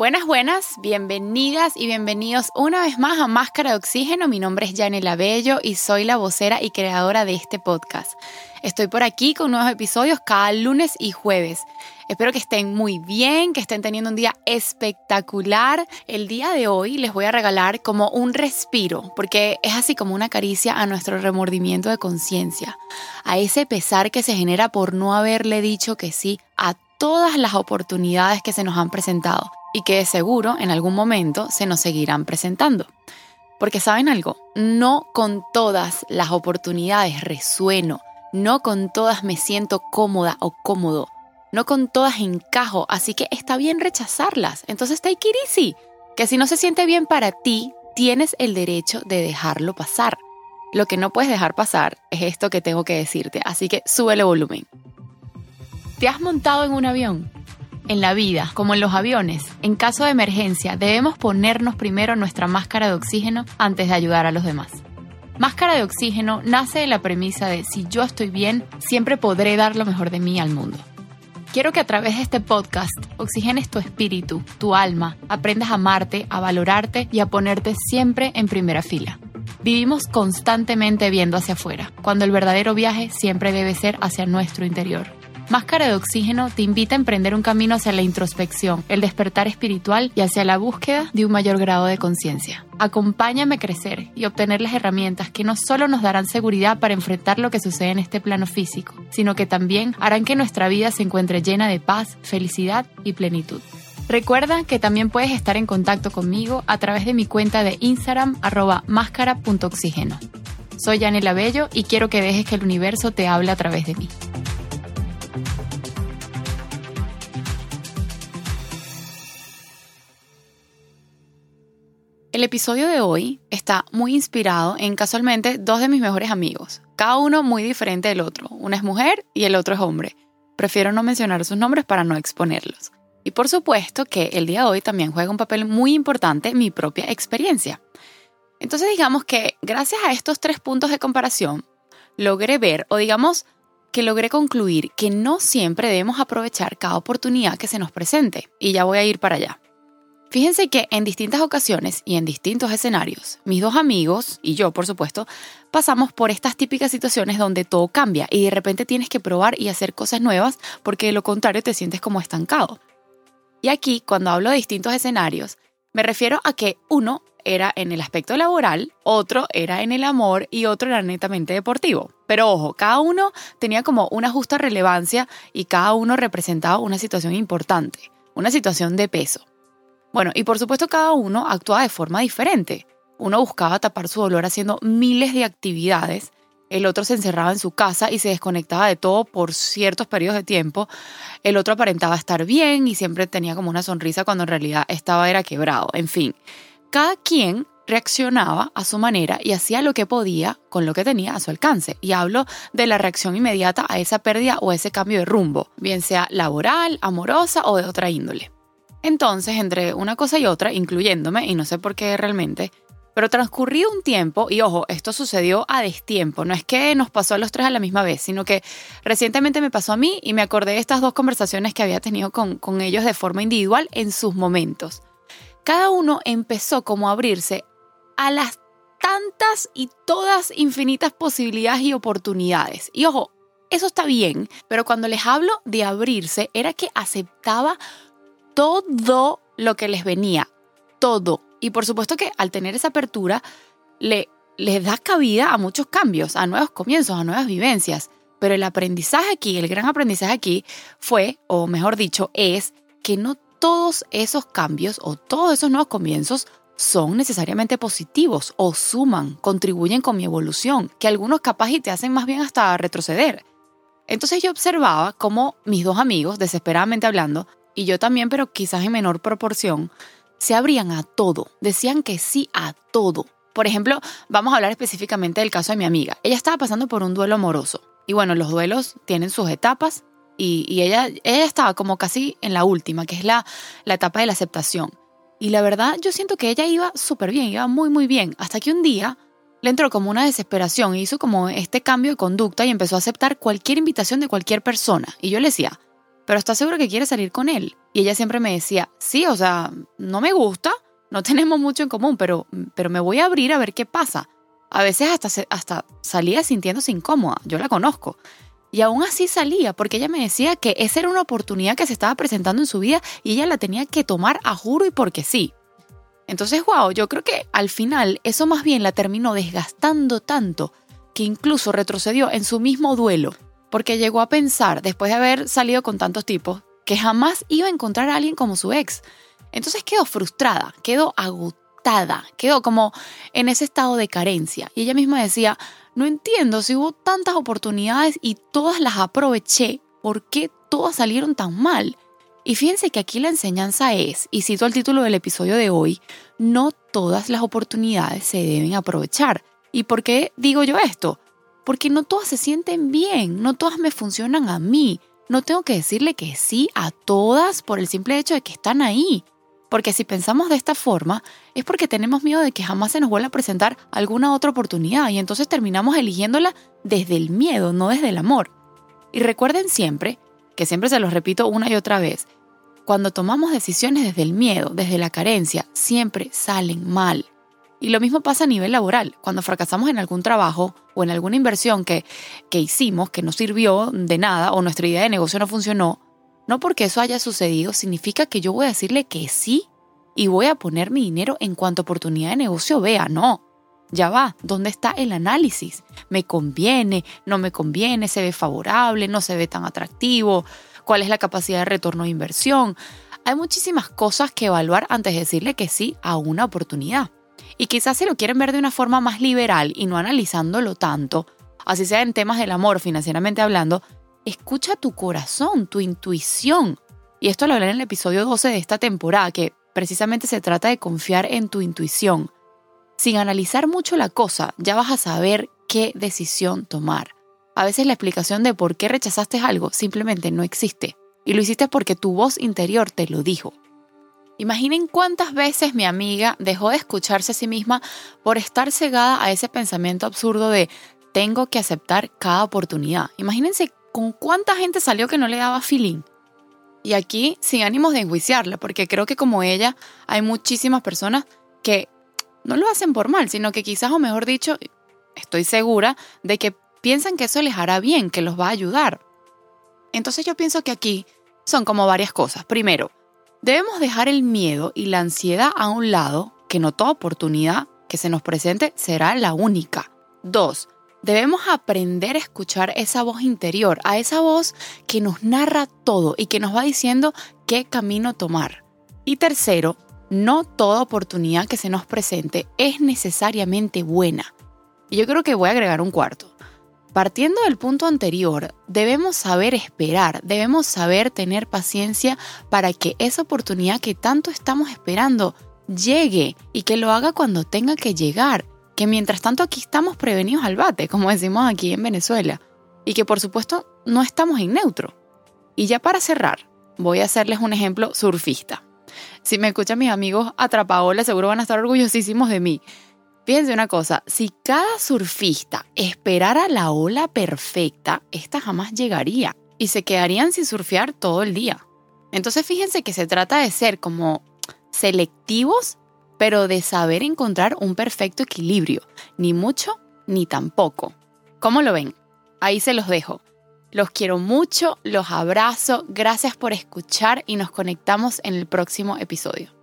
Buenas, buenas, bienvenidas y bienvenidos una vez más a Máscara de Oxígeno. Mi nombre es Janela Bello y soy la vocera y creadora de este podcast. Estoy por aquí con nuevos episodios cada lunes y jueves. Espero que estén muy bien, que estén teniendo un día espectacular. El día de hoy les voy a regalar como un respiro, porque es así como una caricia a nuestro remordimiento de conciencia, a ese pesar que se genera por no haberle dicho que sí a todas las oportunidades que se nos han presentado y que de seguro en algún momento se nos seguirán presentando. Porque saben algo, no con todas las oportunidades resueno, no con todas me siento cómoda o cómodo, no con todas encajo, así que está bien rechazarlas. Entonces take it que si no se siente bien para ti, tienes el derecho de dejarlo pasar. Lo que no puedes dejar pasar es esto que tengo que decirte, así que sube el volumen. ¿Te has montado en un avión? En la vida, como en los aviones, en caso de emergencia debemos ponernos primero nuestra máscara de oxígeno antes de ayudar a los demás. Máscara de oxígeno nace de la premisa de si yo estoy bien, siempre podré dar lo mejor de mí al mundo. Quiero que a través de este podcast oxigenes tu espíritu, tu alma, aprendas a amarte, a valorarte y a ponerte siempre en primera fila. Vivimos constantemente viendo hacia afuera, cuando el verdadero viaje siempre debe ser hacia nuestro interior. Máscara de Oxígeno te invita a emprender un camino hacia la introspección, el despertar espiritual y hacia la búsqueda de un mayor grado de conciencia. Acompáñame a crecer y obtener las herramientas que no solo nos darán seguridad para enfrentar lo que sucede en este plano físico, sino que también harán que nuestra vida se encuentre llena de paz, felicidad y plenitud. Recuerda que también puedes estar en contacto conmigo a través de mi cuenta de Instagram arroba máscara.oxígeno. Soy Yanela Bello y quiero que dejes que el universo te hable a través de mí. El episodio de hoy está muy inspirado en casualmente dos de mis mejores amigos, cada uno muy diferente del otro. Una es mujer y el otro es hombre. Prefiero no mencionar sus nombres para no exponerlos. Y por supuesto que el día de hoy también juega un papel muy importante mi propia experiencia. Entonces digamos que gracias a estos tres puntos de comparación, logré ver, o digamos que logré concluir que no siempre debemos aprovechar cada oportunidad que se nos presente. Y ya voy a ir para allá. Fíjense que en distintas ocasiones y en distintos escenarios, mis dos amigos y yo, por supuesto, pasamos por estas típicas situaciones donde todo cambia y de repente tienes que probar y hacer cosas nuevas porque de lo contrario te sientes como estancado. Y aquí, cuando hablo de distintos escenarios, me refiero a que uno era en el aspecto laboral, otro era en el amor y otro era netamente deportivo. Pero ojo, cada uno tenía como una justa relevancia y cada uno representaba una situación importante, una situación de peso. Bueno, y por supuesto cada uno actuaba de forma diferente. Uno buscaba tapar su dolor haciendo miles de actividades, el otro se encerraba en su casa y se desconectaba de todo por ciertos periodos de tiempo, el otro aparentaba estar bien y siempre tenía como una sonrisa cuando en realidad estaba era quebrado, en fin. Cada quien reaccionaba a su manera y hacía lo que podía con lo que tenía a su alcance. Y hablo de la reacción inmediata a esa pérdida o ese cambio de rumbo, bien sea laboral, amorosa o de otra índole. Entonces, entre una cosa y otra, incluyéndome, y no sé por qué realmente, pero transcurrido un tiempo, y ojo, esto sucedió a destiempo, no es que nos pasó a los tres a la misma vez, sino que recientemente me pasó a mí y me acordé de estas dos conversaciones que había tenido con, con ellos de forma individual en sus momentos. Cada uno empezó como a abrirse a las tantas y todas infinitas posibilidades y oportunidades. Y ojo, eso está bien, pero cuando les hablo de abrirse era que aceptaba todo lo que les venía, todo. Y por supuesto que al tener esa apertura, le, les da cabida a muchos cambios, a nuevos comienzos, a nuevas vivencias. Pero el aprendizaje aquí, el gran aprendizaje aquí fue, o mejor dicho, es que no todos esos cambios o todos esos nuevos comienzos son necesariamente positivos o suman, contribuyen con mi evolución, que algunos capaz y te hacen más bien hasta retroceder. Entonces yo observaba cómo mis dos amigos, desesperadamente hablando, y yo también, pero quizás en menor proporción, se abrían a todo, decían que sí a todo. Por ejemplo, vamos a hablar específicamente del caso de mi amiga. Ella estaba pasando por un duelo amoroso. Y bueno, los duelos tienen sus etapas y, ella, ella estaba como casi en la última, que es la, la etapa de la aceptación. Y la verdad, yo siento que ella iba súper bien, iba muy, muy bien. Hasta que un día le entró como una desesperación y hizo como este cambio de conducta y empezó a aceptar cualquier invitación de cualquier persona. Y yo le decía, pero ¿estás seguro que quiere salir con él? Y ella siempre me decía, sí, o sea, no me gusta, no tenemos mucho en común, pero, pero me voy a abrir a ver qué pasa. A veces hasta, hasta salía sintiéndose incómoda, yo la conozco. Y aún así salía, porque ella me decía que esa era una oportunidad que se estaba presentando en su vida y ella la tenía que tomar a juro y porque sí. Entonces, wow, yo creo que al final eso más bien la terminó desgastando tanto que incluso retrocedió en su mismo duelo, porque llegó a pensar, después de haber salido con tantos tipos, que jamás iba a encontrar a alguien como su ex. Entonces quedó frustrada, quedó agotada, quedó como en ese estado de carencia. Y ella misma decía, no entiendo si hubo tantas oportunidades y todas las aproveché, ¿por qué todas salieron tan mal? Y fíjense que aquí la enseñanza es, y cito el título del episodio de hoy, no todas las oportunidades se deben aprovechar. ¿Y por qué digo yo esto? Porque no todas se sienten bien, no todas me funcionan a mí. No tengo que decirle que sí a todas por el simple hecho de que están ahí. Porque si pensamos de esta forma, es porque tenemos miedo de que jamás se nos vuelva a presentar alguna otra oportunidad y entonces terminamos eligiéndola desde el miedo, no desde el amor. Y recuerden siempre, que siempre se los repito una y otra vez, cuando tomamos decisiones desde el miedo, desde la carencia, siempre salen mal. Y lo mismo pasa a nivel laboral. Cuando fracasamos en algún trabajo o en alguna inversión que, que hicimos que no sirvió de nada o nuestra idea de negocio no funcionó, no porque eso haya sucedido significa que yo voy a decirle que sí y voy a poner mi dinero en cuanto oportunidad de negocio vea, no. Ya va, ¿dónde está el análisis? ¿Me conviene? ¿No me conviene? ¿Se ve favorable? ¿No se ve tan atractivo? ¿Cuál es la capacidad de retorno de inversión? Hay muchísimas cosas que evaluar antes de decirle que sí a una oportunidad. Y quizás si lo quieren ver de una forma más liberal y no analizándolo tanto, así sea en temas del amor financieramente hablando, escucha tu corazón, tu intuición. Y esto lo hablé en el episodio 12 de esta temporada, que precisamente se trata de confiar en tu intuición. Sin analizar mucho la cosa, ya vas a saber qué decisión tomar. A veces la explicación de por qué rechazaste algo simplemente no existe. Y lo hiciste porque tu voz interior te lo dijo. Imaginen cuántas veces mi amiga dejó de escucharse a sí misma por estar cegada a ese pensamiento absurdo de tengo que aceptar cada oportunidad. Imagínense con cuánta gente salió que no le daba feeling. Y aquí, sin ánimos de enjuiciarla, porque creo que como ella, hay muchísimas personas que no lo hacen por mal, sino que quizás, o mejor dicho, estoy segura de que piensan que eso les hará bien, que los va a ayudar. Entonces yo pienso que aquí son como varias cosas. Primero, debemos dejar el miedo y la ansiedad a un lado, que no toda oportunidad que se nos presente será la única. Dos, Debemos aprender a escuchar esa voz interior, a esa voz que nos narra todo y que nos va diciendo qué camino tomar. Y tercero, no toda oportunidad que se nos presente es necesariamente buena. Y yo creo que voy a agregar un cuarto. Partiendo del punto anterior, debemos saber esperar, debemos saber tener paciencia para que esa oportunidad que tanto estamos esperando llegue y que lo haga cuando tenga que llegar que mientras tanto aquí estamos prevenidos al bate, como decimos aquí en Venezuela, y que por supuesto no estamos en neutro. Y ya para cerrar, voy a hacerles un ejemplo surfista. Si me escuchan mis amigos atrapaolas, seguro van a estar orgullosísimos de mí. Fíjense una cosa, si cada surfista esperara la ola perfecta, esta jamás llegaría y se quedarían sin surfear todo el día. Entonces fíjense que se trata de ser como selectivos pero de saber encontrar un perfecto equilibrio, ni mucho ni tampoco. ¿Cómo lo ven? Ahí se los dejo. Los quiero mucho, los abrazo, gracias por escuchar y nos conectamos en el próximo episodio.